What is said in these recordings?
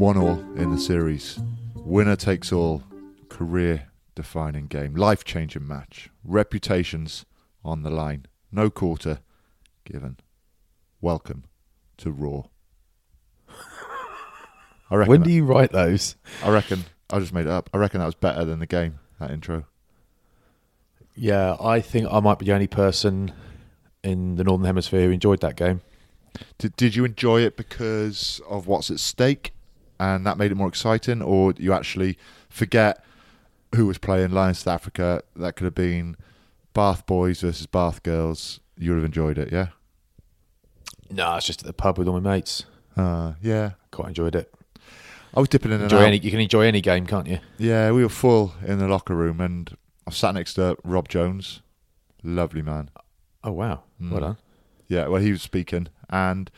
One all in the series. Winner takes all. Career defining game. Life changing match. Reputations on the line. No quarter given. Welcome to Raw. I reckon. When do you write those? I reckon. I just made it up. I reckon that was better than the game. That intro. Yeah, I think I might be the only person in the Northern Hemisphere who enjoyed that game. Did Did you enjoy it because of what's at stake, and that made it more exciting, or you actually forget who was playing Lions South Africa? That could have been Bath boys versus Bath girls. You would have enjoyed it, yeah. No, it's just at the pub with all my mates. Uh, yeah. Quite enjoyed it. I was dipping in Enjoy and out. any, you can enjoy any game, can't you? Yeah, we were full in the locker room, and I sat next to Rob Jones, lovely man. Oh wow, Mm. well done. Yeah, well, he was speaking, and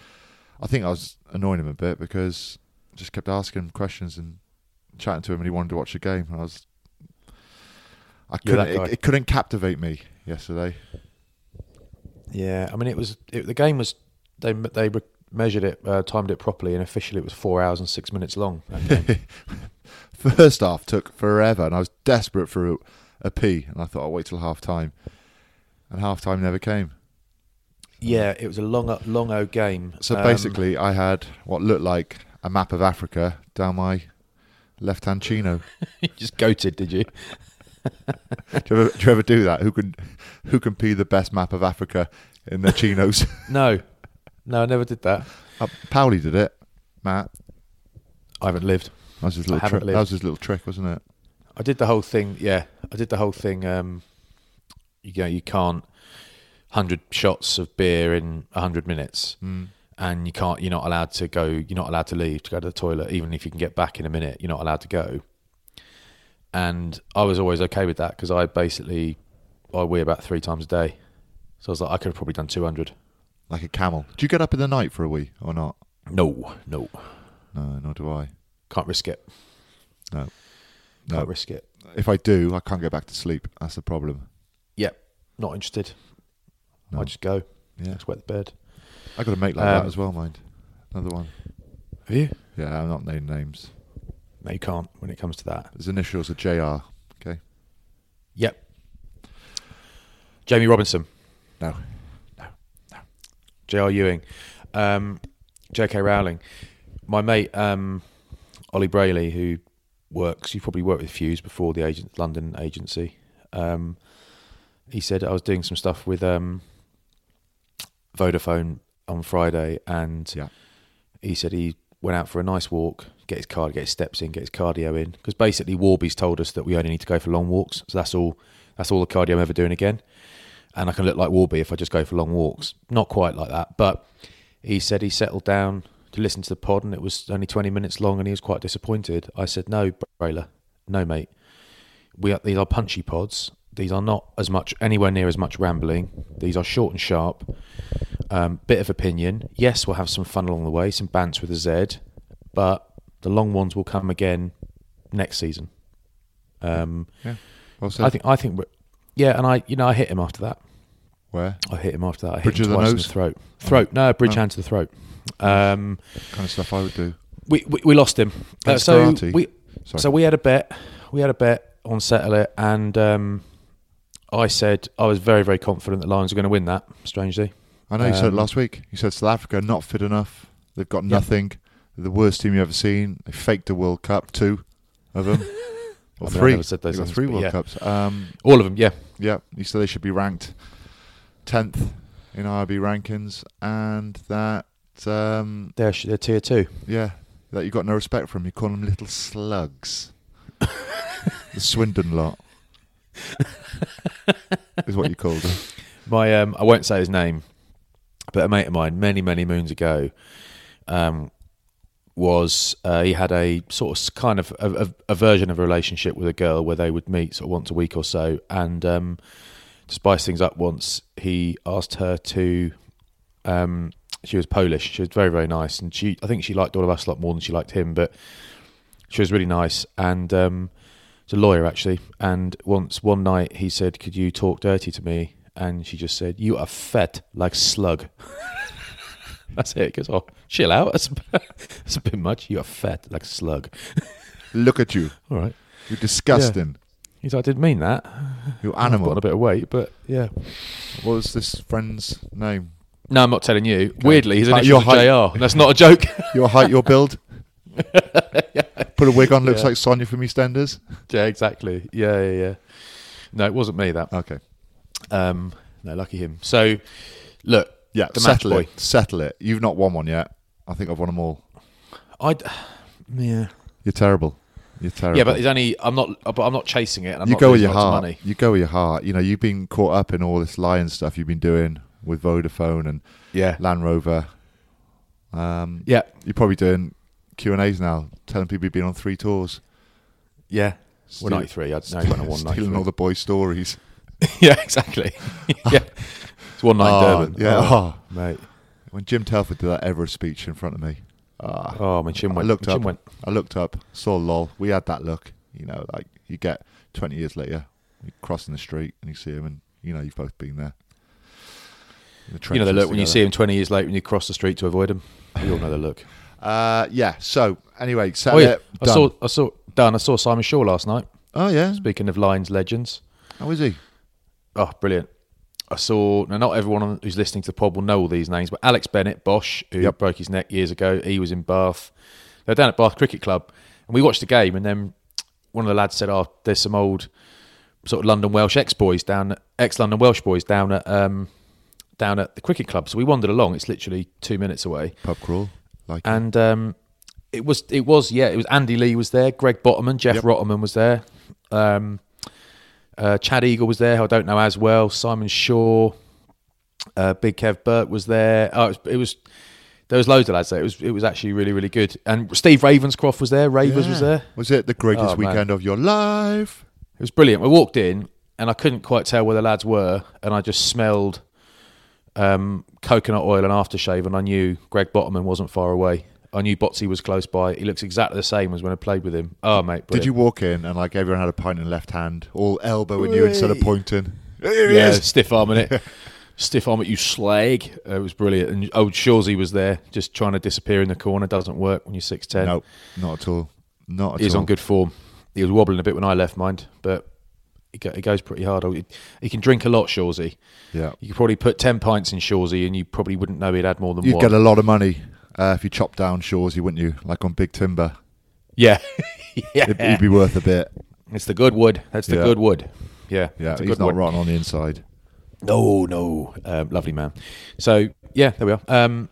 I think I was annoying him a bit because just kept asking him questions and chatting to him, and he wanted to watch the game. And I was, I You're couldn't, it, it couldn't captivate me yesterday. Yeah, I mean it was it, the game was they they re- measured it, uh, timed it properly, and officially it was four hours and six minutes long. First half took forever, and I was desperate for a, a pee, and I thought I'll wait till half time, and half time never came. yeah, it was a long long o game. So Um, basically, I had what looked like a map of Africa down my left-hand chino. you just goated, did you? do, you ever, do you ever do that? Who can who can pee the best map of Africa in their chinos? No, no, I never did that. uh, Powley did it. Matt, I haven't lived. that was his little trick. That was his little trick, wasn't it? I did the whole thing. Yeah, I did the whole thing. Um, you know, you can't hundred shots of beer in hundred minutes, Mm. And you can't. You're not allowed to go. You're not allowed to leave to go to the toilet, even if you can get back in a minute. You're not allowed to go. And I was always okay with that because I basically I wee about three times a day, so I was like, I could have probably done two hundred. Like a camel. Do you get up in the night for a wee or not? No, no, No, nor do I. can't risk it. No, Can't no. risk it. If I do, I can't get back to sleep. That's the problem. Yep, not interested. No. I just go. Yeah, Just wet the bed. I got a mate like that Um, as well, mind. Another one. Have you? Yeah, I'm not naming names. No, you can't when it comes to that. His initials are JR. Okay. Yep. Jamie Robinson, No. No. No. J.R. Ewing, um, J.K. Rowling. My mate um, Ollie Brayley, who works, you probably worked with Fuse before the agent London agency. Um, he said I was doing some stuff with um, Vodafone on Friday, and Yeah. he said he went out for a nice walk, get his card, get his steps in, get his cardio in. Because basically, Warby's told us that we only need to go for long walks, so that's all. That's all the cardio I'm ever doing again. And I can look like Warby if I just go for long walks. Not quite like that, but he said he settled down to listen to the pod, and it was only 20 minutes long, and he was quite disappointed. I said, "No, Brayler, no, mate. We are, these are punchy pods, These are not as much anywhere near as much rambling. These are short and sharp. Um, bit of opinion. Yes, we'll have some fun along the way, some bants with a Z, but the long ones will come again next season. Um, Yeah. Well. I think. I think. we're- Yeah, and I, you know, I hit him after that. Where I hit him after that. I Bridge hit of him the twice nose? the throat. Throat. No, bridge Oh. hand to the throat. Um, kind of stuff I would do. we, we we lost him. Uh, so karate? we Sorry. so we had a bet. We had a bet on settle it, and um, I said I was very very confident that Lions were going to win that. Strangely, I know you said it um, last week. You said South Africa not fit enough. They've got Yeah. nothing. They're the worst team you've ever seen. They faked a World Cup, two of them. or I mean, three. never said those got things, three World yeah. Cups. Um, all of them. Yeah, yeah, you said they should be ranked 10th in IRB rankings and that, um, they're sh- they're tier two. yeah, that you've got no respect from. You call them little slugs. the Swindon lot is what you called them. My um, I won't say his name, but a mate of mine many many moons ago, um, was uh, he had a sort of kind of a, a, version of a relationship with a girl where they would meet sort of once a week or so, and um, to spice things up, once he asked her to. Um, she was Polish. She was very very nice, and she I think she liked all of us a lot more than she liked him, but she was really nice and. Um, a lawyer actually, and once one night he said, "Could you talk dirty to me?" And she just said, "You are fat like slug." That's it. Goes, "Oh, chill out. That's, that's a bit much. You are fat like slug." Look at you. All right. You're disgusting. He's like, "I didn't mean that. You're I've animal. got a bit of weight, but yeah." What was this friend's name? No, I'm not telling you. Weirdly, his initials your height- JR. That's not a joke. Your height, your build? Put a wig on, looks Yeah. like Sonia from EastEnders. yeah, exactly. Yeah, yeah, yeah. No, it wasn't me. That. Okay. Um, no, lucky him. So, look. Yeah, settle it. Settle it. You've not won one yet. I think I've won them all. I. Yeah. You're terrible. You're terrible. Yeah, but it's only I'm not. But I'm not chasing it. and I'm you not go with your heart. Money. You go with your heart. You know, you've been caught up in all this lion stuff you've been doing with Vodafone and Yeah, Land Rover. Um, yeah, You're probably doing Q and A's now, telling people you've been on three tours. yeah. Steal- We're 93. I know on one night. Stealing all the boys' stories. yeah, exactly. yeah, it's one night Oh, Durban. yeah, oh, oh. mate. When Jim Telfer did that Everest speech in front of me, ah, Oh, my chin went. I looked up. went. I looked up, saw lol. We had that look, you know, like you get twenty years later, you crossing the street and you see him, and you know you've both been there. In You know the look when you see him 20 years later when you cross the street to avoid him. You all know the look. Uh, yeah. So anyway, so oh yeah, I saw. I saw. Dan, I saw Simon Shaw last night. Oh yeah. Speaking of Lions legends. How is he? Oh, brilliant. I saw, now not everyone who's listening to the pod will know all these names, but Alex Bennett, Bosch, who Yep. broke his neck years ago, he was in Bath. They were down at Bath Cricket Club, and we watched the game, and then one of the lads said, oh, there's some old sort of London Welsh ex-boys down, ex-London Welsh boys down at, um, down at the cricket club. So we wandered along. It's literally two minutes away. Pub crawl. Like And um, it was, it was, yeah, it was Andy Lee was there, Greg Botterman, Jeff Yep. Rotterman was there. Um, uh, Chad Eagle was there, who I don't know as well. Simon Shaw, uh, Big Kev Burke was there. Oh, it was, it was there was loads of lads there. It was it was actually really really good. And Steve Ravenscroft was there. Ravers was there. Was it the greatest Oh, man. weekend of your life? It was brilliant. We walked in and I couldn't quite tell where the lads were, and I just smelled um, coconut oil and aftershave, and I knew Greg Botterman wasn't far away. I knew Botsy was close by. He looks exactly the same as when I played with him. Oh mate, Did you walk in and like everyone had a pint in left hand, all elbowing you instead of pointing? Here Yeah, is. stiff arm in it. stiff arm it, you slag. Uh, it was brilliant. And old Shawsey was there, just trying to disappear in the corner. Doesn't work when you're six ten. No, not at all. Not at He's all. on good form. He was wobbling a bit when I left, mind, but he, goes pretty hard. He, can drink a lot, Shawsey. Yeah. You could probably put ten pints in Shawsey, and you probably wouldn't know he'd had more than one. You'd one. get a lot of money uh, if you chopped down Shawsey, wouldn't you? Like on Big Timber. yeah, yeah. It'd, it'd be worth a bit. it's the good wood. That's the Yeah. good wood. Yeah, Yeah, he's not wood. rotten on the inside. No, no, um, lovely man. So yeah, there we are. Um,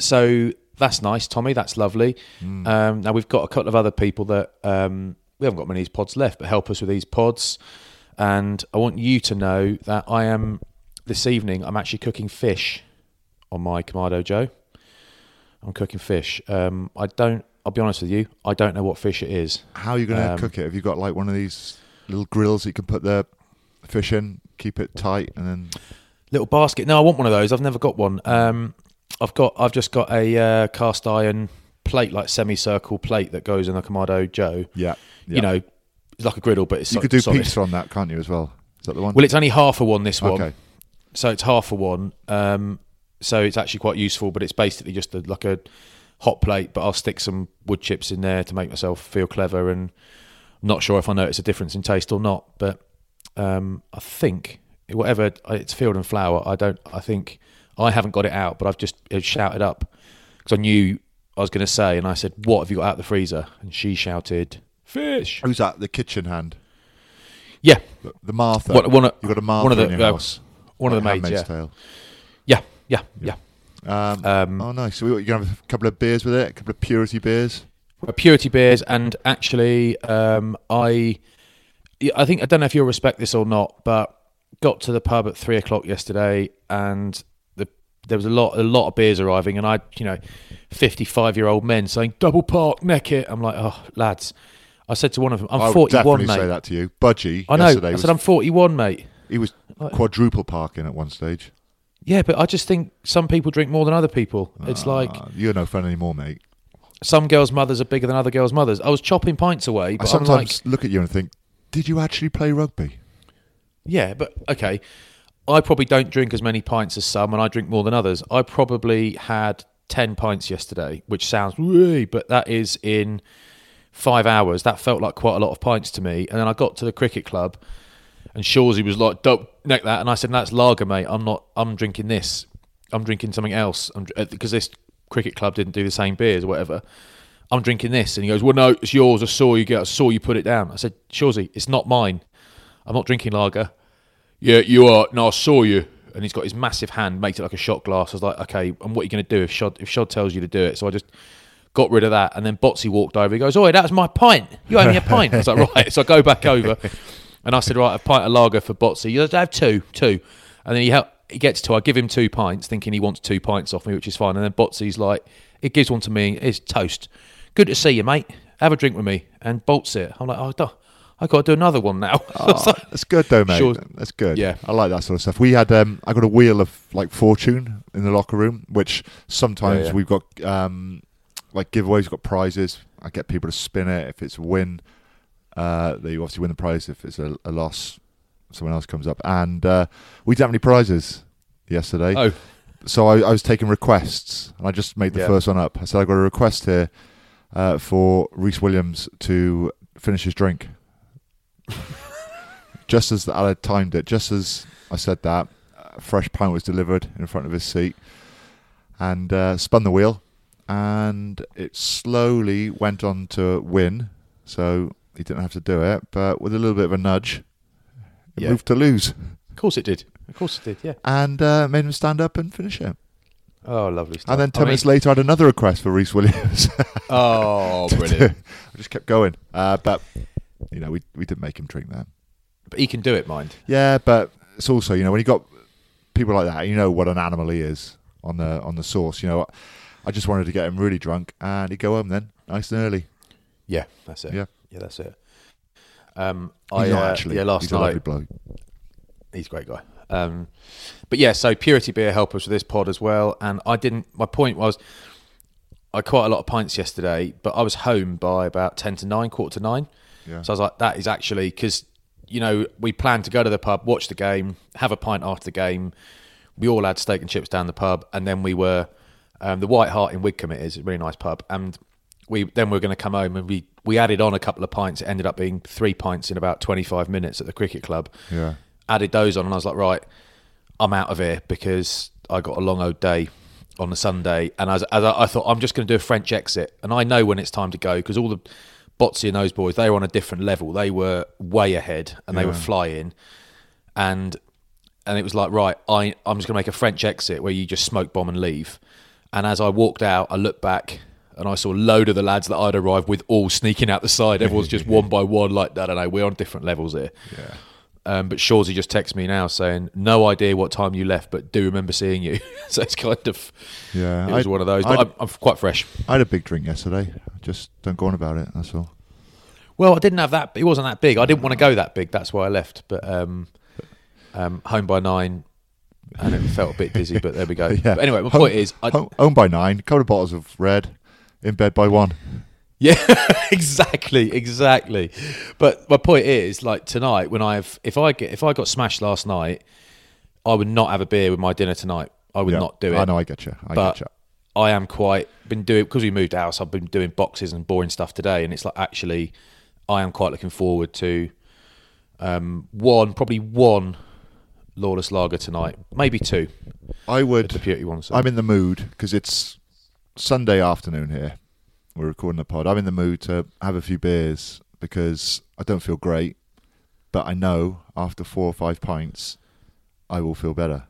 so that's nice, Tommy. That's lovely. Mm. Um, now we've got a couple of other people that um, we haven't got many of these pods left, but help us with these pods. And I want you to know that I am this evening. I'm actually cooking fish on my Kamado Joe. I'm cooking fish. Um, I don't. I'll be honest with you. I don't know what fish it is. How are you going to Um, cook it? Have you got like one of these little grills that you can put the fish in, keep it tight, and then Little basket. No, I want one of those. I've never got one. Um, I've got. I've just got a uh, cast iron plate, like semicircle plate that goes in a Kamado Joe. yeah, yeah. You know, it's like a griddle, but it's you so- could do solid. pizza on that, can't you? As well, is that the one? Well, it's only half a one. This one. okay. so it's half a one. Um, so it's actually quite useful, but it's basically just a, like a hot plate. But I'll stick some wood chips in there to make myself feel clever, and I'm not sure if I notice a difference in taste or not. But um, I think whatever it's field and flour. I don't. I think I haven't got it out, but I've just uh, shouted up because I knew I was going to say, and I said, "What have you got out of the freezer?" And she shouted, "Fish." Who's that? The kitchen hand, Yeah, the, the Martha. What- one of- you got a Martha one of the- in your uh, house. one of the maids. Yeah, Tale. yeah, yeah, yeah. Um, Um, oh, nice. So we- you're gonna have a couple of beers with it, a couple of purity beers. Purity beers and actually um, i i think i don't know if you'll respect this or not but got to the pub at three o'clock yesterday and there was a lot a lot of beers arriving and i you know 55 year old men saying double park neck it i'm like oh lads i said to one of them i'm I would 41 definitely mate say that to you. Budgie. i know i was, said i'm 41 mate he was quadruple parking at one stage. yeah but i just think some people drink more than other people it's like Ah, you're no fun anymore, mate. some girls mothers are bigger than other girls mothers i was chopping pints away I but i'm sometimes like look at you and think, did you actually play rugby? Yeah, but okay. I probably don't drink as many pints as some, and I drink more than others. I probably had 10 pints yesterday, which sounds but that is in five hours. That felt like quite a lot of pints to me. And then I got to the cricket club, and Shawsey was like, don't neck that. And I said, that's lager, mate. I'm not, I'm drinking this. I'm drinking something else. Because uh, this cricket club didn't do the same beers or whatever. I'm drinking this. And he goes, well, no, it's yours. I saw you get, I saw you put it down. I said, Shawsey, it's not mine. I'm not drinking lager. Yeah, you are. No, I saw you. And he's got his massive hand, makes it like a shot glass. I was like, okay, and what are you going to do if Shod, if Shod tells you to do it? So I just got rid of that. And then Botsy walked over. He goes, oh, that was my pint. You owe me a pint. I was like, right. So I go back over. And I said, right, a pint of lager for Botsy. You have to have two, two. And then he, he gets to, I give him two pints, thinking he wants two pints off me, which is fine. And then Botsy's like, it gives one to me. It's toast. Good to see you, mate. Have a drink with me. And bolts it. I'm like, oh, duh. I got to do another one now. Oh, like, that's good though, mate. Sure. That's good. Yeah. I like that sort of stuff. We had um, I got a wheel of like fortune in the locker room, which sometimes Yeah, yeah. we've got um, like giveaways, we've got prizes. I get people to spin it. If it's a win, uh, they obviously win the prize. If it's a, a loss, someone else comes up. And uh, we didn't have any prizes yesterday. oh, so I, I was taking requests, and I just made the Yeah. first one up. I said I got a request here uh, for Reese Williams to finish his drink. just as I had timed it, just as I said that, a fresh pint was delivered in front of his seat, and uh, spun the wheel, and it slowly went on to win. So he didn't have to do it, but with a little bit of a nudge, it Yeah. moved to lose, of course it did. Of course it did, yeah. and uh, made him stand up and finish it. Oh, lovely stuff. And then I 10 mean- minutes later, I had another request for Reese Williams. Oh, brilliant. I just kept going. Uh, but, you know, we, we didn't make him drink that. but he can do it, mind. Yeah, but it's also, you know, when you got people like that, you know what an animal he is on the on the sauce. You know, I just wanted to get him really drunk and he'd go home then, nice and early. Yeah, that's it. Yeah. yeah, that's it. Um, He's I not uh, actually. yeah last He's a night bloke. he's a great guy. Um, but yeah, so purity beer help us with this pod as well. And I didn't. My point was, I quite a lot of pints yesterday, but I was home by about ten to nine, quarter to nine. Yeah. So I was like, that is actually because you know we planned to go to the pub, watch the game, have a pint after the game. We all had steak and chips down the pub, and then we were um, the White Hart in Widcombe. It is a really nice pub, and we then we are going to come home and we we added on a couple of pints. It ended up being three pints in about twenty five minutes at the cricket club Yeah. added those on, and I was like, right, I'm out of here because I got a long old day on the Sunday, and as, as I, I thought, I'm just going to do a French exit, and I know when it's time to go because all the Botsy and those boys, they were on a different level. They were way ahead, and they were flying, and and it was like, right, I I'm just going to make a French exit where you just smoke bomb and leave. And as I walked out, I looked back. And I saw a load of the lads that I'd arrived with all sneaking out the side. Everyone's just one by one, like, I don't know, we're on different levels here. Yeah. Um, but Shawsey just texts me now saying, "No idea what time you left, but do remember seeing you." so it's kind of Yeah. it was I- one of those. But I'm, I'm quite fresh. I had a big drink yesterday. Just don't go on about it. That's all. Well, I didn't have that. It wasn't that big. I didn't want to go that big. That's why I left. But um, Um, home by nine, and it felt a bit dizzy, but there we go. Yeah. But anyway, my Home- point is, I, home, home by nine, couple of bottles of red, in bed by one. Yeah, exactly, exactly. But my point is, like tonight, when I've if I get if I got smashed last night, I would not have a beer with my dinner tonight. I would Yeah. not do it. I know, I get you. I but get you. I am quite been doing because we moved house. I've been doing boxes and boring stuff today, and it's like actually, I am quite looking forward to um, one, probably one lawless lager tonight, maybe two. I would. The ones. I'm in the mood because it's Sunday afternoon here. We're recording the pod. I'm in the mood to have a few beers because I don't feel great, but I know after four or five pints, I will feel better.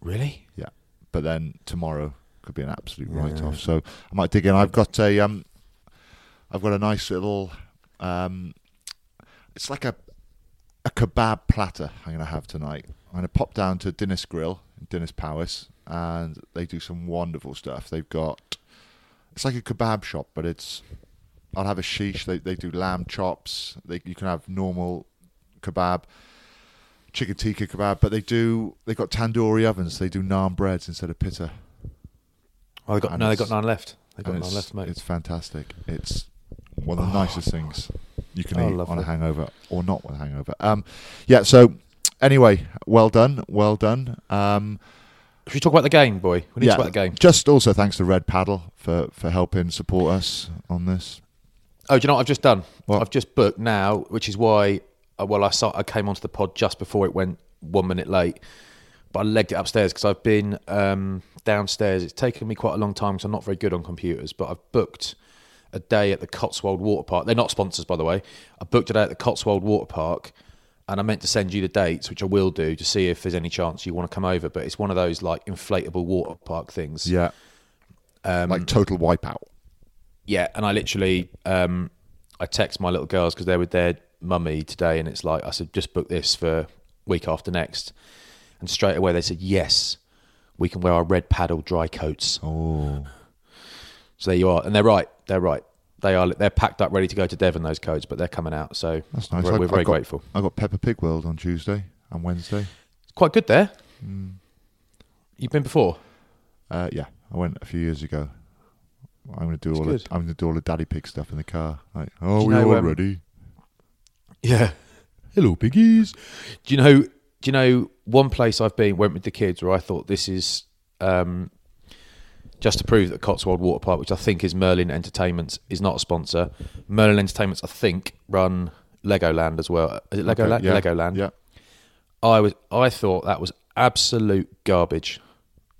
really. Yeah. But then tomorrow could be an absolute write off. So I might dig in. I've got a um I've got a nice little um it's like a a kebab platter I'm gonna have tonight. I'm gonna pop down to Dinas Grill in Dinas Powys and they do some wonderful stuff. They've got it's like a kebab shop, but it's I'll have a sheesh. They they do lamb chops. They you can have normal kebab chicken tikka kebab, but they do they got tandoori ovens. They do naan breads instead of pitta. Oh, they got And no. They got none left. They got none left, mate. it's fantastic. It's one of the nicest things you can Oh, eat on a hangover or not with a hangover. Um, yeah. So anyway, well done, well done. Um, Should we talk about the game, boy? We need yeah, to talk about the game. Just also thanks to Red Paddle for for helping support us on this. Oh, do you know what I've just done? What? I've just booked now, which is why. Uh, well, I saw I came onto the pod just before it went one minute late, but I legged it upstairs because I've been um, downstairs. It's taken me quite a long time because I'm not very good on computers. But I've booked a day at the Cotswold Water Park. They're not sponsors, by the way. I booked a day at the Cotswold Water Park, and I meant to send you the dates, which I will do to see if there's any chance you want to come over. But it's one of those like inflatable water park things. Yeah. Um, like total wipeout. Yeah, and I literally um, I text my little girls because they're with their mummy today, and it's like I said, just book this for week after next, and straight away they said yes, we can wear our red paddle dry coats. Oh, So there you are, and they're right, they're right. They are they're packed up, ready to go to Devon. Those coats, but they're coming out, so that's nice. we're, we're I very got- grateful. I got Peppa Pig World on Tuesday and Wednesday. It's quite good there. Mm. You've been before. Uh, yeah, I went a few years ago. I'm going to do It's all good. the, I'm going to do all the daddy pig stuff in the car. Like, oh, we all um, ready? Yeah. Hello, piggies. Do you know? Do you know one place I've been went with the kids where I thought this is um, just to prove that Cotswold Water Park, which I think is Merlin Entertainments, is not a sponsor. Merlin Entertainments, I think, run Legoland as well. Is it Legoland? Okay, yeah, Legoland. Yeah. I was. I thought that was absolute garbage.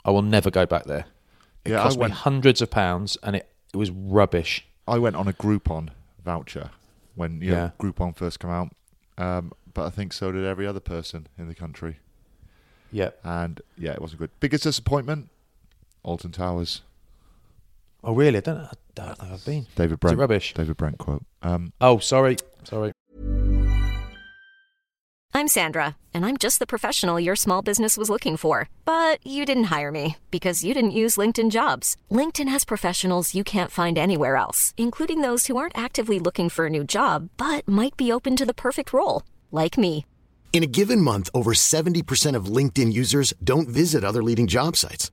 I will never go back there. It Yeah, I cost me went- hundreds of pounds, and it, it was rubbish. I went on a Groupon voucher when you know, Yeah. Groupon first came out, um, but I think so did every other person in the country. Yeah. And yeah, it wasn't good. Biggest disappointment: Alton Towers. Oh really? I don't. I don't think I've been. David Brent. rubbish? David Brent quote. Um, Oh, sorry. Sorry. I'm Sandra, and I'm just the professional your small business was looking for. But you didn't hire me because you didn't use LinkedIn jobs. LinkedIn has professionals you can't find anywhere else, including those who aren't actively looking for a new job but might be open to the perfect role, like me. In a given month, over 70% of LinkedIn users don't visit other leading job sites.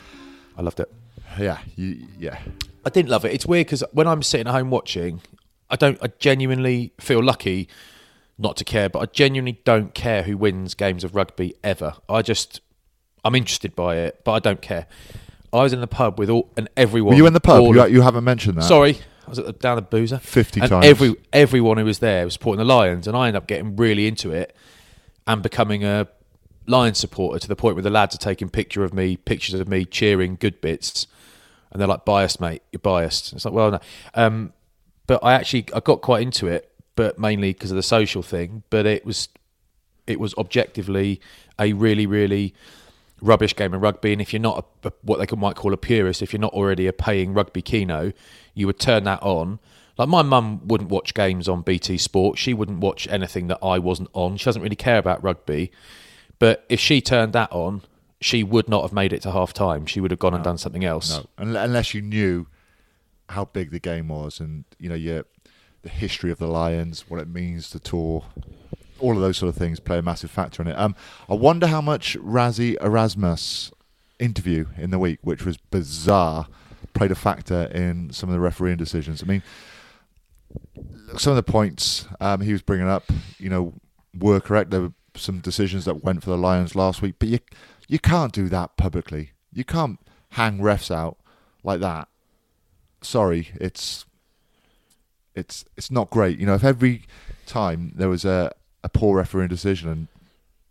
I loved it. Yeah, you, yeah. I didn't love it. It's weird because when I'm sitting at home watching, I don't. I genuinely feel lucky not to care, but I genuinely don't care who wins games of rugby ever. I just, I'm interested by it, but I don't care. I was in the pub with all and everyone. Were you in the pub? You, you haven't mentioned that. Sorry, I was at the, down the boozer 50 and times. Every everyone who was there was supporting the Lions, and I ended up getting really into it and becoming a Lions supporter to the point where the lads are taking picture of me, pictures of me cheering good bits, and they're like, "Biased, mate. You're biased." It's like, well, no. Um, but I actually I got quite into it, but mainly because of the social thing. But it was it was objectively a really really rubbish game of rugby. And if you're not a, a- what they might call a purist, if you're not already a paying rugby keno, you would turn that on. Like my mum wouldn't watch games on BT Sport. She wouldn't watch anything that I wasn't on. She doesn't really care about rugby. But if she turned that on, she would not have made it to half time. She would have gone and done something else. No, unless you knew how big the game was, and you know your the history of the Lions, what it means to tour, all of those sort of things play a massive factor in it. Um, I wonder how much Rassie Erasmus interview in the week, which was bizarre, played a factor in some of the refereeing decisions. I mean, some of the points um, he was bringing up, you know, were correct. There were some decisions that went for the Lions last week, but you you can't do that publicly. You can't hang refs out like that. Sorry, it's it's it's not great. You know, if every time there was a, a poor refereeing decision and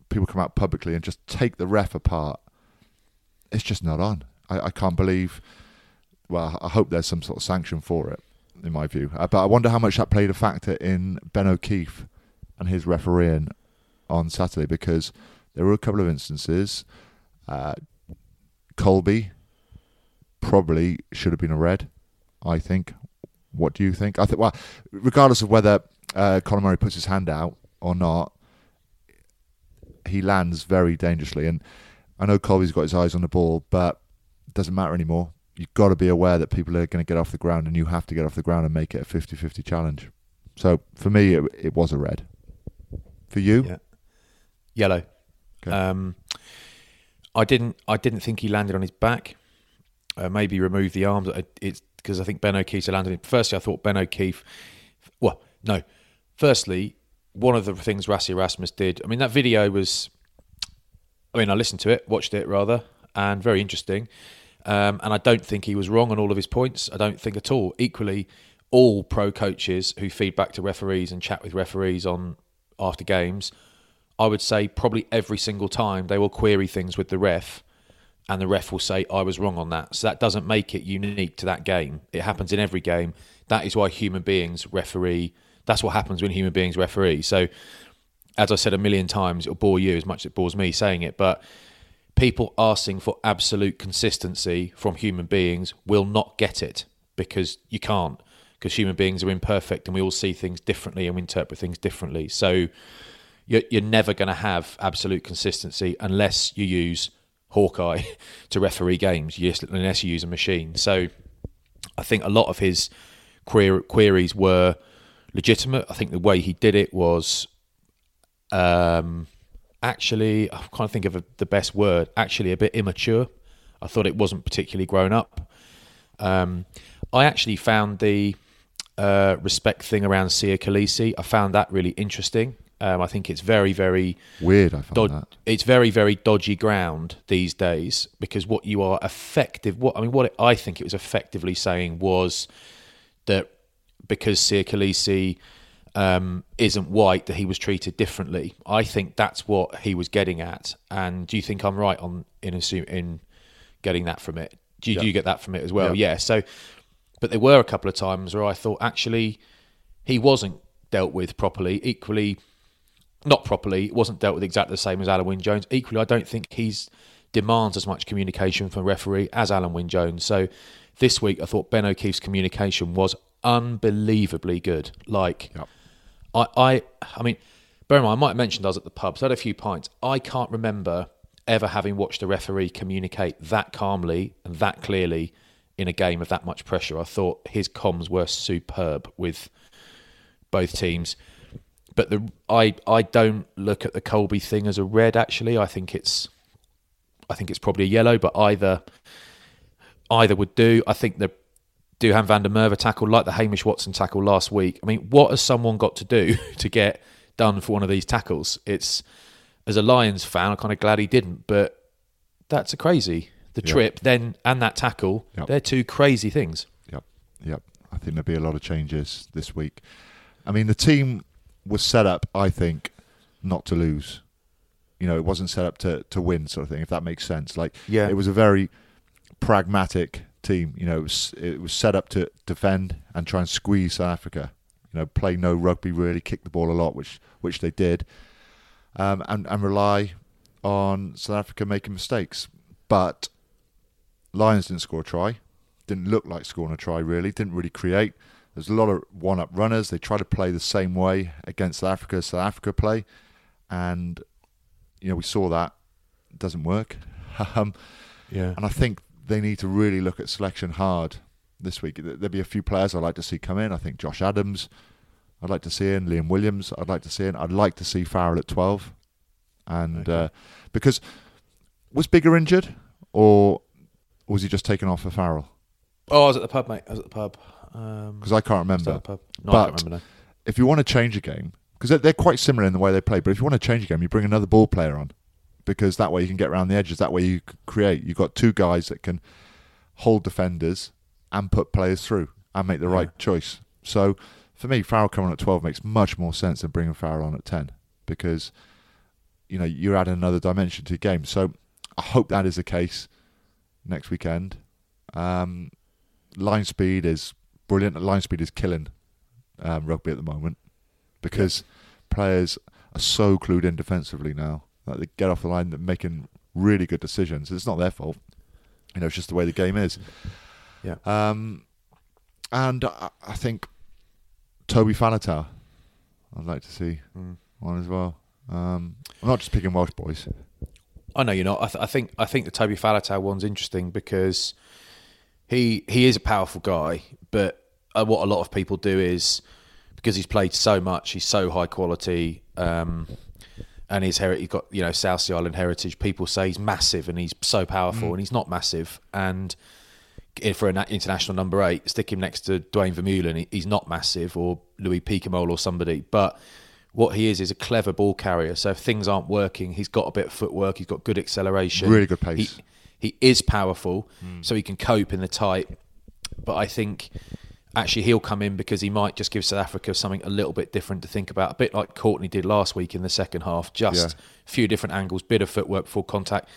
people come out publicly and just take the ref apart, it's just not on. I, I can't believe. Well, I hope there's some sort of sanction for it, in my view. Uh, but I wonder how much that played a factor in Ben O'Keeffe and his refereeing on Saturday because there were a couple of instances. Uh, Kolbe probably should have been a red. I think. What do you think? I think. Well, regardless of whether uh, Conor Murray puts his hand out or not, he lands very dangerously. And I know Kolbe's got his eyes on the ball, but it doesn't matter anymore. You've got to be aware that people are going to get off the ground, and you have to get off the ground and make it a 50-50 challenge. So for me, it, it was a red. For you, Yeah. Yellow. Okay. Um, I didn't. I didn't think he landed on his back. Uh, maybe remove the arms. It's because I think Ben O'Keeffe landed. Firstly, I thought Ben O'Keeffe. Well, no. Firstly, one of the things Rassie Erasmus did. I mean, that video was. I mean, I listened to it, watched it rather, and very interesting. Um, and I don't think he was wrong on all of his points. I don't think at all. Equally, all pro coaches who feed back to referees and chat with referees on after games, I would say probably every single time they will query things with the ref, and the ref will say I was wrong on that. So that doesn't make it unique to that game. It happens in every game. That is why human beings referee. That's what happens when human beings referee. So, as I said a million times, it'll bore you as much as it bores me saying it, but people asking for absolute consistency from human beings will not get it because you can't because human beings are imperfect and we all see things differently and we interpret things differently so you're, you're never going to have absolute consistency unless you use hawkeye to referee games unless you use a machine so i think a lot of his queer, queries were legitimate i think the way he did it was um, actually, trying to think of a, the best word. Actually, a bit immature. I thought it wasn't particularly grown up. Um, I actually found the uh, respect thing around Siya Kolisi. I found that really interesting. Um, I think it's very, very weird. I dod- that. it's very, very dodgy ground these days because what you are effective. What I mean, what it, I think it was effectively saying was that because Siya Kolisi um, isn't white, that he was treated differently. I think that's what he was getting at. And do you think I'm right on in assume, in getting that from it? Do you, do you get that from it as well? Yeah. yeah. So, but there were a couple of times where I thought actually he wasn't dealt with properly. Equally, not properly. It wasn't dealt with exactly the same as Alun Wyn Jones. Equally, I don't think he's demands as much communication from referee as Alun Wyn Jones. So this week, I thought Ben O'Keeffe's communication was unbelievably good. Like, Yep. I, I, I mean, bear in mind, I might have mentioned I was at the pub, so I had a few pints. I can't remember ever having watched a referee communicate that calmly and that clearly in a game of that much pressure. I thought his comms were superb with both teams. But the I I don't look at the Kolbe thing as a red. Actually, I think it's I think it's probably a yellow. But either either would do. I think the Duhan van der Merwe tackle, like the Hamish Watson tackle last week. I mean, what has someone got to do to get done for one of these tackles? It's as a Lions fan, I'm kind of glad he didn't. But that's a crazy. The Yeah. trip then and that tackle, Yep. they're two crazy things. Yep, yep. I think there'll be a lot of changes this week. I mean, the team was set up, I think, not to lose. You know, it wasn't set up to, to win, sort of thing. If that makes sense. Like, Yeah. it was a very pragmatic team. You know, it was, it was set up to defend and try and squeeze South Africa. You know, play no rugby really, kick the ball a lot, which which they did, um, and and rely on South Africa making mistakes. But Lions didn't score a try. Didn't look like scoring a try really. Didn't really create. There's a lot of one-up runners. They try to play the same way against South Africa as South Africa play, and you know we saw that It doesn't work. um, Yeah. and I think they need to really look at selection hard this week. There- There'll be a few players I'd like to see come in. I think Josh Adams, I'd like to see in. Liam Williams, I'd like to see in. I'd like to see Farrell at 12. And uh, because was Biggar injured or was he just taken off for Farrell? Oh, I was at the pub, mate. I was at the pub. Um, Because I can't remember. No, But remember. No. if you want to change a game, because they're, they're quite similar in the way they play, but if you want to change a game, you bring another ball player on because that way you can get around the edges. That way you create. You've got two guys that can hold defenders and put players through and make the Yeah. right choice. So for me, Farrell coming on at 12 makes much more sense than bringing Farrell on at 10 because you know you're adding another dimension to the game. So I hope that is the case next weekend. Um, line speed is brilliant. At line speed is killing um, rugby at the moment because players are so clued in defensively now that they get off the line, they're making really good decisions. It's not their fault. You know, it's just the way the game is. Yeah. Um, and I, I think Toby Faletau, I'd like to see Mm. one as well. Um, I'm not just picking Welsh boys. I know you're not. I, th- I think I think the Toby Faletau one's interesting because he he is a powerful guy, but uh, what a lot of people do is because he's played so much, he's so high quality, um, and his heri- he's got you know South Sea Island heritage. People say he's massive and he's so powerful, and he's not massive. And for an international number eight, stick him next to Duane Vermeulen. He's not massive, or Louis Picamoles or somebody, but what he is is a clever ball carrier. So if things aren't working, he's got a bit of footwork. He's got good acceleration. Really good pace. He, he is powerful, so he can cope in the tight. But I think actually he'll come in because he might just give South Africa something a little bit different to think about, a bit like Courtney did last week in the second half. Just Yeah. a few different angles, bit of footwork before contact,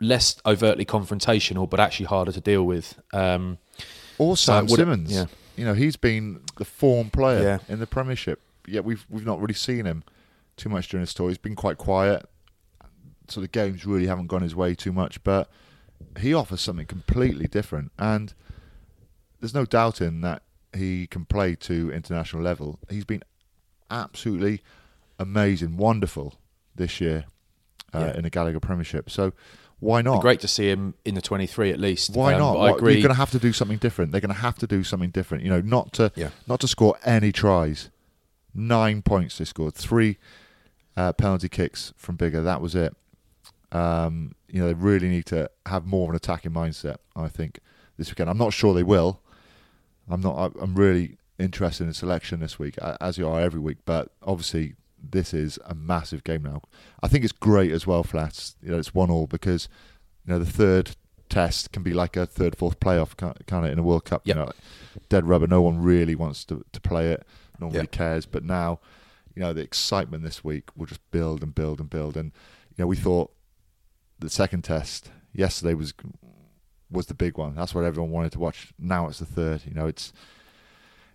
less overtly confrontational, but actually harder to deal with. Um, Or So Simmonds. yeah. You know, he's been the form player Yeah. in the Premiership. Yet we've we've not really seen him too much during his tour. He's been quite quiet. So the games really haven't gone his way too much, but he offers something completely different and there's no doubting that he can play to international level. He's been absolutely amazing, wonderful this year uh, Yeah. in the Gallagher Premiership. So why not? Great to see him in the 23 at least. Why Um, not? I agree. You're going to have to do something different. They're going to have to do something different. You know, not to Yeah. not to score any tries. Nine points they scored. Three uh, penalty kicks from Biggar. That was it. Um, you know, they really need to have more of an attacking mindset. I think this weekend. I'm not sure they will. I'm not. I'm really interested in the selection this week, as you are every week. But obviously, this is a massive game now. I think it's great as well, Flats. You know, it's one all because you know the third test can be like a third, fourth playoff kind of in a World Cup. Yep. You know, dead rubber. No one really wants to to play it. No one Yeah. really cares. But now, you know, the excitement this week will just build and build and build. And you know, we thought the second test yesterday was was the big one. That's what everyone wanted to watch. Now it's the third. You know, it's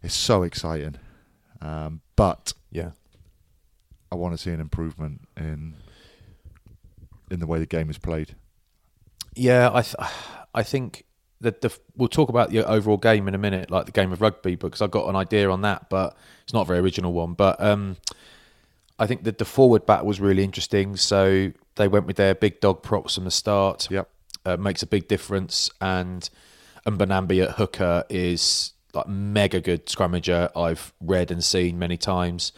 it's so exciting. Um, but yeah. I want to see an improvement in in the way the game is played. Yeah, I th- I think that the we'll talk about the overall game in a minute, like the game of rugby, because I've got an idea on that, but it's not a very original one. But um, I think that the forward bat was really interesting. So they went with their big dog props from the start. Yep. Uh, makes a big difference. And Mbonambi at hooker is like mega good scrummager. I've read and seen many times.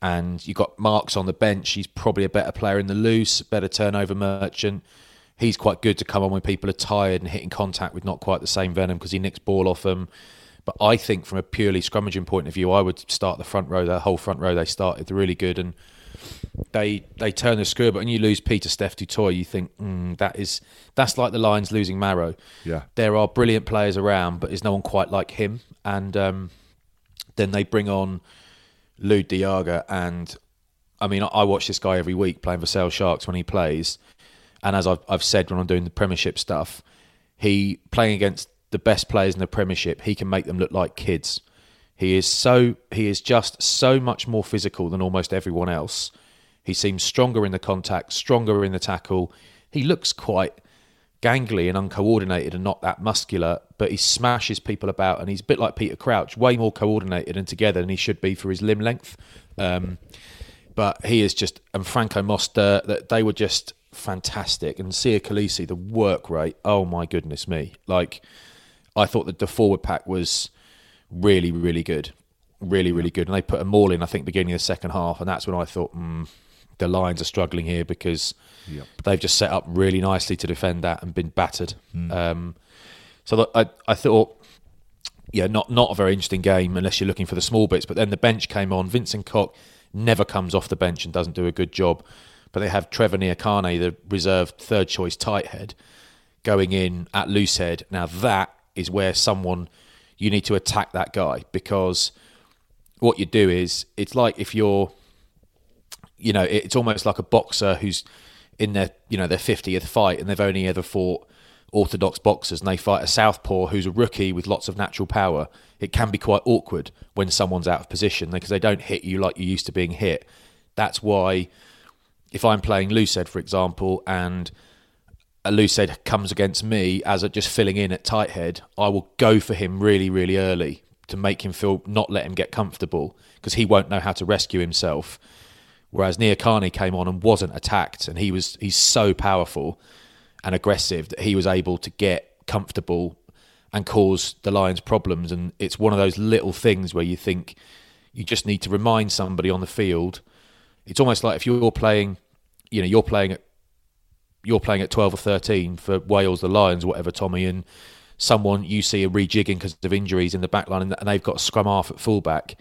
And you've got Marx on the bench. He's probably a better player in the loose, better turnover merchant. He's quite good to come on when people are tired and hitting contact with not quite the same venom because he nicks ball off them. But I think from a purely scrummaging point of view, I would start the front row. The whole front row they started really good, and they they turn the screw. But when you lose Pieter-Steph du Toit, you think mm, that is that's like the Lions losing Maro. Yeah. there are brilliant players around, but there's no one quite like him. And um, then they bring on Lood de Jager, and I mean, I- I watch this guy every week playing for Sale Sharks when he plays. And as I've, I've said when I'm doing the Premiership stuff, he playing against the best players in the Premiership, he can make them look like kids. He is so he is just so much more physical than almost everyone else. He seems stronger in the contact, stronger in the tackle. He looks quite gangly and uncoordinated and not that muscular, but he smashes people about and he's a bit like Peter Crouch, way more coordinated and together than he should be for his limb length. Um, but he is just and Franco Mostert that they were just fantastic and Siya Kolisi the work rate oh my goodness me like I thought that the forward pack was really really good really really good and they put them all in I think beginning of the second half and that's when I thought mm, the Lions are struggling here because they've just set up really nicely to defend that and been battered um, so I, I thought yeah, not not a very interesting game unless you're looking for the small bits. But then the bench came on. Vincent Koch never comes off the bench and doesn't do a good job. But they have Trevor Nyakane, the reserved third choice tight head, going in at loose head. Now that is where someone you need to attack that guy because what you do is it's like if you're you know, it's almost like a boxer who's in their, you know, their 50th fight and they've only ever fought orthodox boxers and they fight a southpaw who's a rookie with lots of natural power. It can be quite awkward when someone's out of position because they don't hit you like you're used to being hit. That's why if I'm playing Lucid, for example, and Lucid comes against me as a just filling in at tight head, I will go for him really, really early to make him feel not let him get comfortable because he won't know how to rescue himself. Whereas Nyakane came on and wasn't attacked, and he was he's so powerful and aggressive that he was able to get comfortable and cause the Lions problems. And it's one of those little things where you think you just need to remind somebody on the field. It's almost like if you're playing, you know, you're playing at you're playing at 12 or 13 for Wales, the Lions, whatever, Tommy, and someone you see are rejigging because of injuries in the back line and and they've got a scrum half at fullback.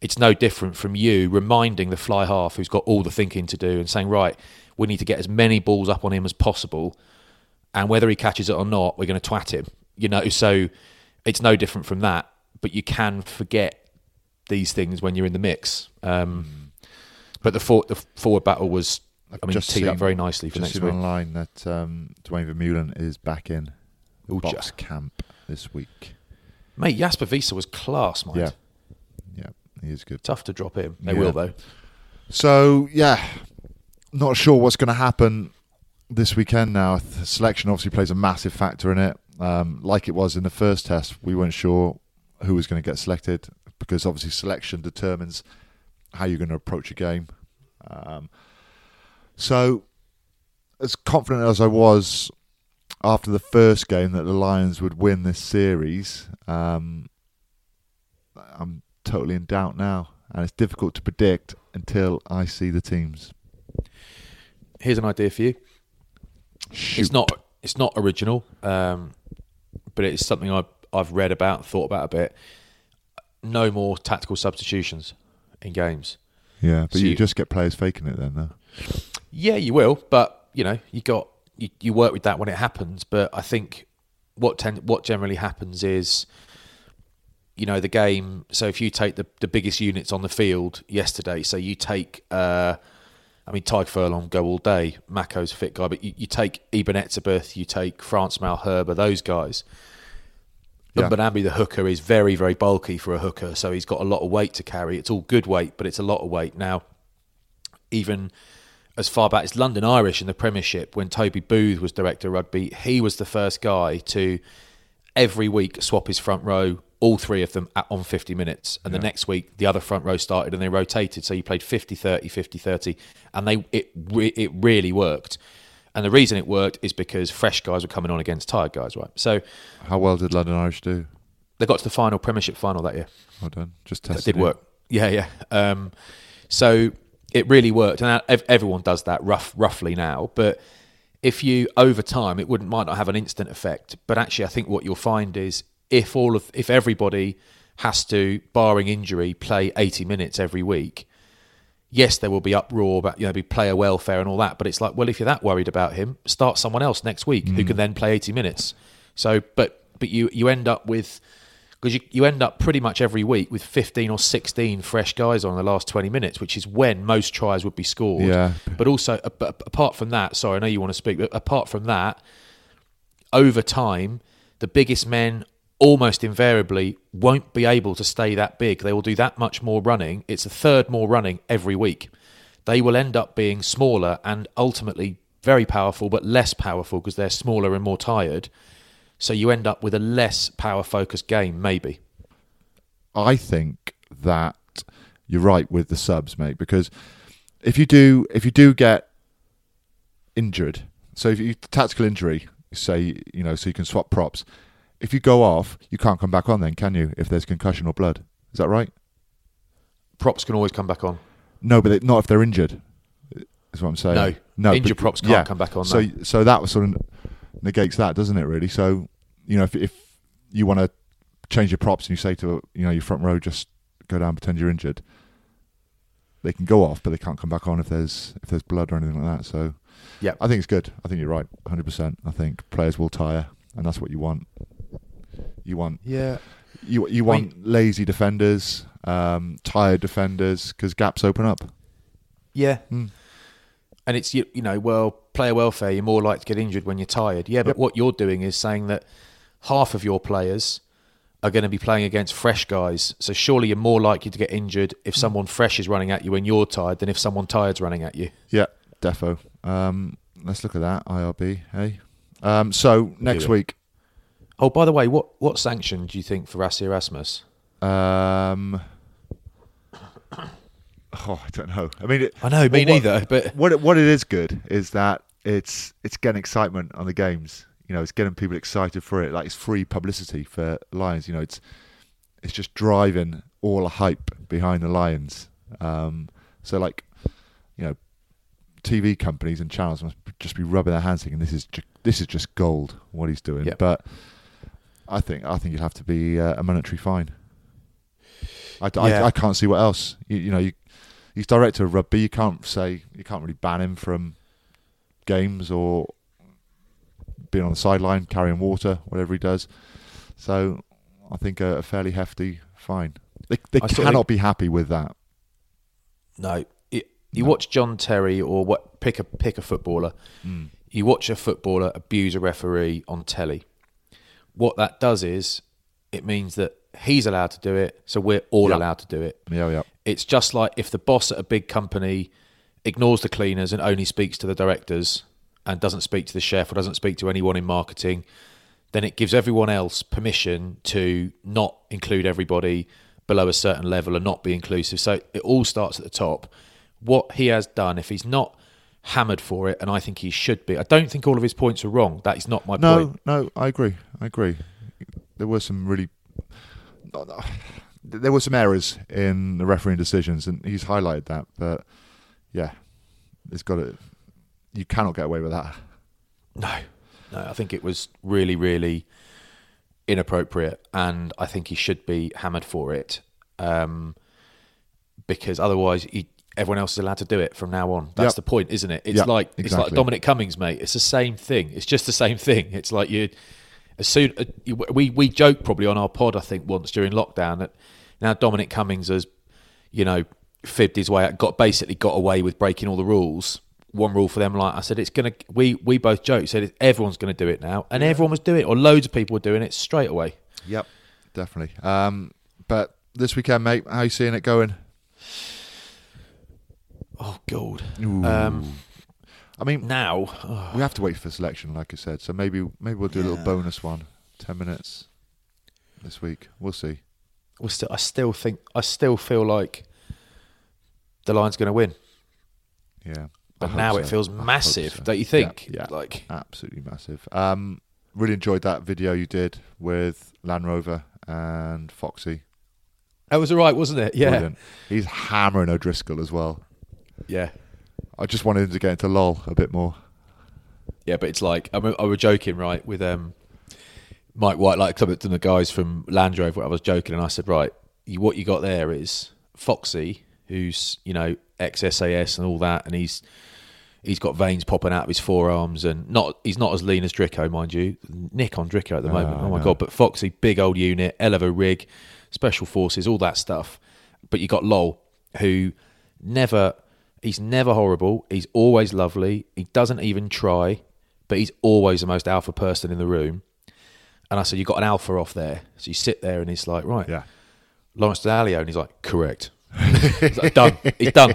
It's no different from you reminding the fly half who's got all the thinking to do and saying, right, we need to get as many balls up on him as possible. And whether he catches it or not, we're going to twat him. You know, so it's no different from that. But you can forget these things when you're in the mix. Um, but the, for, the forward battle was, I mean, just teed up very nicely for just next seen week. online that um, Duane Vermeulen is back in Ooh, box ja- camp this week. Mate, Jasper Wiese was class, mate. Yeah, yeah, he is good. Tough to drop him. They Yeah. will, though. So yeah, not sure what's going to happen this weekend. Now, the selection obviously plays a massive factor in it. Um, like it was in the first test, we weren't sure who was going to get selected because obviously selection determines how you're going to approach a game. Um, so, as confident as I was after the first game that the Lions would win this series, um, I'm totally in doubt now, and it's difficult to predict until I see the teams. Here's an idea for you. Shoot. It's not it's not original, um, but it's something I I've read about, and thought about a bit. No more tactical substitutions in games. Yeah, but So you, you- just get players faking it then, though. Yeah, you will, but you know, you got you, you work with that when it happens. But I think what tend, what generally happens is, you know, the game. So if you take the the biggest units on the field yesterday, so you take, uh, I mean, Tadhg Furlong go all day. Mako's a fit guy, but you, you take Eben Etzebeth, you take Frans Malherbe, those guys. Yeah. The hooker, is very, very bulky for a hooker, so he's got a lot of weight to carry. It's all good weight, but it's a lot of weight. Now, even as far back as London Irish in the Premiership when Toby Booth was director of rugby. He was the first guy to every week swap his front row, all three of them at, on 50 minutes. And the next week, the other front row started and they rotated. So you played 50 30, 50 30. And they it, it really worked. And the reason it worked is because fresh guys were coming on against tired guys, right? So How well did London Irish do? they got to the final Premiership final that year. Well done. Just That tested did it. work. Yeah, yeah. Um, so it really worked, and everyone does that rough, roughly now. But if you over time, it wouldn't might not have an instant effect. But actually, I think what you'll find is if all of if everybody has to, barring injury, play eighty minutes every week. Yes, there will be uproar about you know be player welfare and all that, but it's like, well, if you're that worried about him, start someone else next week who mm. can then play eighty minutes. So, but but you you end up with because you, you end up pretty much every week with 15 or 16 fresh guys on the last 20 minutes, which is when most tries would be scored. Yeah. But also, apart from that, sorry, I know you want to speak, but apart from that, over time, the biggest men almost invariably won't be able to stay that big. They will do that much more running. It's a third more running every week. They will end up being smaller and ultimately very powerful, but less powerful because they're smaller and more tired. So you end up with a less power focused game, maybe. I think that you're right with the subs, mate, because if you do if you do get injured, so if you tactical injury, say you know, so you can swap props. If you go off, you can't come back on then, can you? If there's concussion or blood, is that right? Props can always come back on. No, but they, not if they're injured. Is what I'm saying. No. no, Injured props can't come back on, So, no. so that was sort of negates that, doesn't it? Really. So, you know, if if you want to change your props and you say to you know your front row, just go down, pretend you're injured. They can go off, but they can't come back on if there's if there's blood or anything like that. So, Yeah. I think it's good. I think you're right, 100. percent I think players will tire, and that's what you want. You want Yeah. you you I want lazy defenders, um, tired defenders, because gaps open up. Yeah. Hmm. And it's you, you know, well, player welfare. You're more likely to get injured when you're tired. Yeah, but Yep. what you're doing is saying that half of your players are going to be playing against fresh guys. So surely you're more likely to get injured if someone fresh is running at you when you're tired than if someone tired's running at you. Yeah, defo. Um, let's look at that IRB. Hey, um, so next week, Oh, by the way, what what sanction do you think for Rassie Erasmus? um, oh, I don't know. I mean, it, I know, me well, what- neither. But What it, what it is good is that it's it's getting excitement on the games. You know, it's getting people excited for it. Like it's free publicity for Lions. You know, it's it's just driving all the hype behind the Lions. Um, so like, you know, TV companies and channels must just be rubbing their hands thinking this is ju- this is just gold what he's doing. Yep. But I think I think you'd have to be uh, a monetary fine. I, I- I can't see what else. You, you know, you, he's director of rugby. You can't say you can't really ban him from games or being on the sideline carrying water, whatever he does. So I think a, a fairly hefty fine. They they I cannot think- be happy with that. No, it, you watch John Terry or what? Pick a pick a footballer. Hmm. You watch a footballer abuse a referee on telly. What that does is it means that he's allowed to do it, so we're all Yeah. allowed to do it. Yeah, yeah. It's just like if the boss at a big company ignores the cleaners and only speaks to the directors and doesn't speak to the chef or doesn't speak to anyone in marketing, then it gives everyone else permission to not include everybody below a certain level and not be inclusive. So it all starts at the top. What he has done, if he's not hammered for it, and I think he should be, I don't think all of his points are wrong. That is not my No, point. no, no, I agree. I agree. There were some really, no, no, there were some errors in the refereeing decisions, and he's highlighted that. But yeah, it's got to. You cannot get away with that. No, no, I think it was really, really inappropriate, and I think he should be hammered for it, um, because otherwise, he, everyone else is allowed to do it from now on. That's Yep. the point, isn't it? It's Yep, like it's like. Dominic Cummings, mate. It's the same thing. It's just the same thing. It's like you. As soon uh, we we joked probably on our pod, I think once during lockdown that now Dominic Cummings has, you know, fibbed his way out, got basically got away with breaking all the rules. One rule for them, like I said, it's gonna. We we both joked, said everyone's gonna do it now, and everyone was doing it, or loads of people were doing it straight away. Yep, definitely. Um, but this weekend, mate, how you seeing it going? Oh God. Um, I mean, now oh, we have to wait for the selection, like I said. So maybe maybe we'll do a little Yeah. bonus one, ten minutes this week. We'll see. we're still. I still think. I still feel like the Lions going to win. Yeah. But now it feels massive, so. don't you think? Yeah, yeah. Like absolutely massive. Um, really enjoyed that video you did with Land Rover and Foxy. that was all right, wasn't it? Yeah, Brilliant. He's hammering O'Driscoll as well. yeah, I just wanted him to get into LOL a bit more. yeah. But it's like I, mean, I was joking, right, with um, Mike White, like some of the guys from Land Rover. I was joking, and I said, right, you, what you got there is Foxy, who's you know ex SAS and all that, and he's he's got veins popping out of his forearms, and not he's not as lean as Dricko, mind you. Nick on Dricko at the moment. I Oh my know. god! But Foxy, big old unit, hell of a rig, special forces, all that stuff. But you got Lol, who never he's never horrible. He's always lovely. He doesn't even try, but he's always the most alpha person in the room. And I said, you got an alpha off there. So you sit there, and he's like, right, Yeah. Lawrence Dallaglio, and he's like, correct. he's like, done. He's done.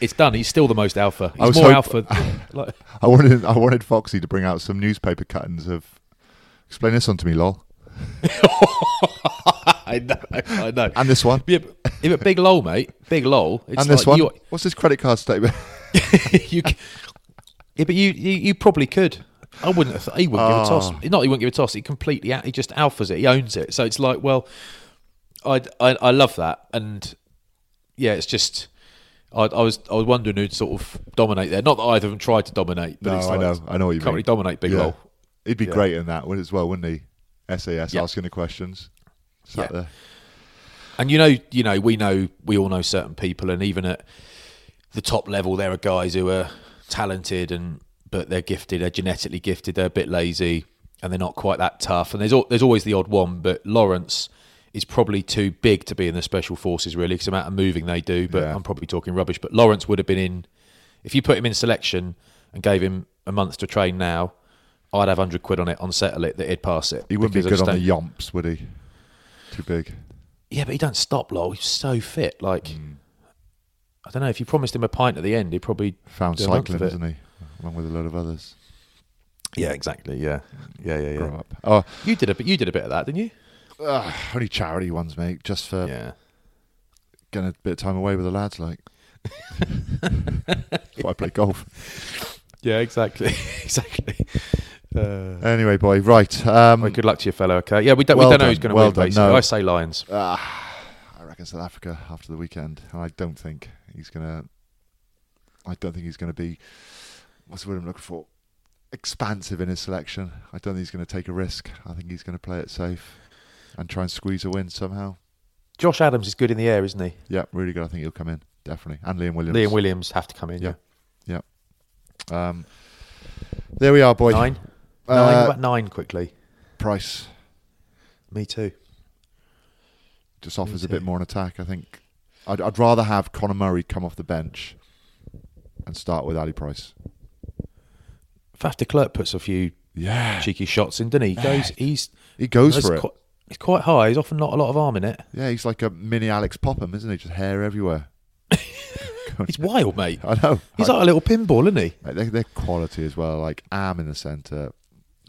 It's done. He's still the most alpha. I He's was more hope- alpha. like, I wanted I wanted Foxy to bring out some newspaper cuttings of explain this one to me, lol. I know. I know. And this one. Yeah, but, yeah, but big lol, mate. Big lol. It's and this like one. What's his credit card statement? You, you, yeah, but you, you, you probably could. I wouldn't. Have, he wouldn't give a toss. Oh. Not he wouldn't give a toss. He completely. He just alphas it. He owns it. So it's like, well, I, I, I love that, and yeah, it's just. I, I was I was wondering who'd sort of dominate there. Not that either of them tried to dominate, but no, it's I know. I know what you can't mean. really dominate big Yeah. lol. He'd be Yeah. great in that as well, wouldn't he? SAS Yeah. asking the questions. Yeah. there. And you know, you know, we know, we all know certain people, and even at the top level, there are guys who are talented and but they're gifted, they're genetically gifted, they're a bit lazy, and they're not quite that tough. And there's there's always the odd one, but Lawrence is probably too big to be in the special forces, really, because the amount of moving they do. But Yeah. I'm probably talking rubbish. But Lawrence would have been in if you put him in selection and gave him a month to train now. I'd have hundred quid on it on settle it that he'd pass it. He wouldn't be good on the yomps, would he? Too big. Yeah, but he don't stop, lol. He's so fit. Like, Hmm. I don't know. If you promised him a pint at the end, he'd probably Found do a month cycling, isn't he? Along with a load of others. Yeah, exactly. Yeah, yeah, yeah, Grow yeah. up. Oh, You did a bit. You did a bit of that, didn't you? ugh, only charity ones, mate. Just for yeah. getting a bit of time away with the lads, like. That's why I play golf. Yeah, exactly, exactly. Uh, Anyway, boy, right. Um, well, good luck to your fellow. Okay. Yeah, we don't. well we don't know who's going to well win. done, Basically, no. I say Lions. Ah, I reckon South Africa after the weekend, and I don't think he's gonna. I don't think he's gonna be. What's the word I'm looking for? Expansive in his selection. I don't think he's going to take a risk. I think he's going to play it safe and try and squeeze a win somehow. Josh Adams is good in the air, isn't he? Yeah, really good. I think he'll come in definitely, and Liam Williams. Liam Williams have to come in. Yeah. Yeah. Yeah. Um, there we are, boy. Nine. Uh, nine. About nine quickly. Price Me too. just offers a bit more an attack. I think I'd, I'd rather have Conor Murray come off the bench and start with Ali Price. Faf de Klerk puts a few Yeah, cheeky shots in, doesn't he? He goes. He's he goes for it. Quite, he's quite high. He's often not a lot of arm in it. Yeah, he's like a mini Alex Popham, isn't he? Just hair everywhere. He's wild, mate. I know. He's I- like a little pinball, isn't he? They're, they're quality as well. Like Am in the centre.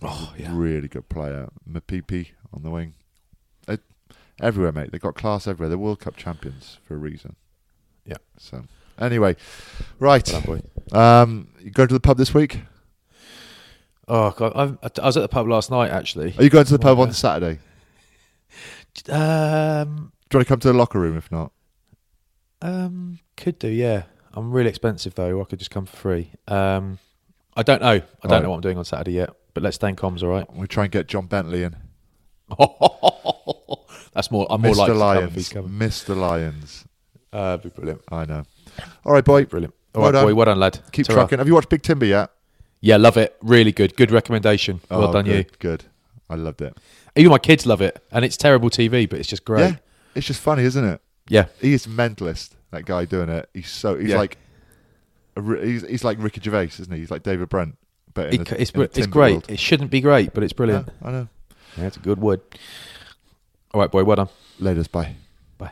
Oh, yeah. Really good player. Mapimpi on the wing. They- everywhere, mate. They've got class everywhere. They're World Cup champions for a reason. Yeah. So, anyway, right. Well done, boy. Um, you going to the pub this week? Oh God, I'm, I was at the pub last night actually. Are you going to the pub Well, on Saturday? Um, Do you want to come to the locker room if not? um, could do, yeah. I'm really expensive though. I could just come for free. Um, I don't know. I don't Right. know what I'm doing on Saturday yet. But let's stay in comms, all right? We'll try and get John Bentley in. That's more. I'm more Mr. likely to come if he's Lions. Mr. Lions. Uh, be brilliant. I know. All right, boy. Brilliant. All Well right, boy. done. Well done, lad. Keep Ta-ra. trucking. Have you watched Big Timber yet? Yeah, love it. Really good. Good recommendation. Well Oh, done, good, you. Good. I loved it. Even my kids love it, and it's terrible TV, but it's just great. Yeah. It's just funny, isn't it? Yeah. He is mentalist. That guy doing it. He's so. He's Yeah. like. a He's, he's like Ricky Gervais, isn't he? He's like David Brent, but It- a, it's it's great. world. It shouldn't be great, but it's brilliant. Yeah, I know. Yeah, it's a good word. All right, boy. Well done. Ladies, bye. Bye.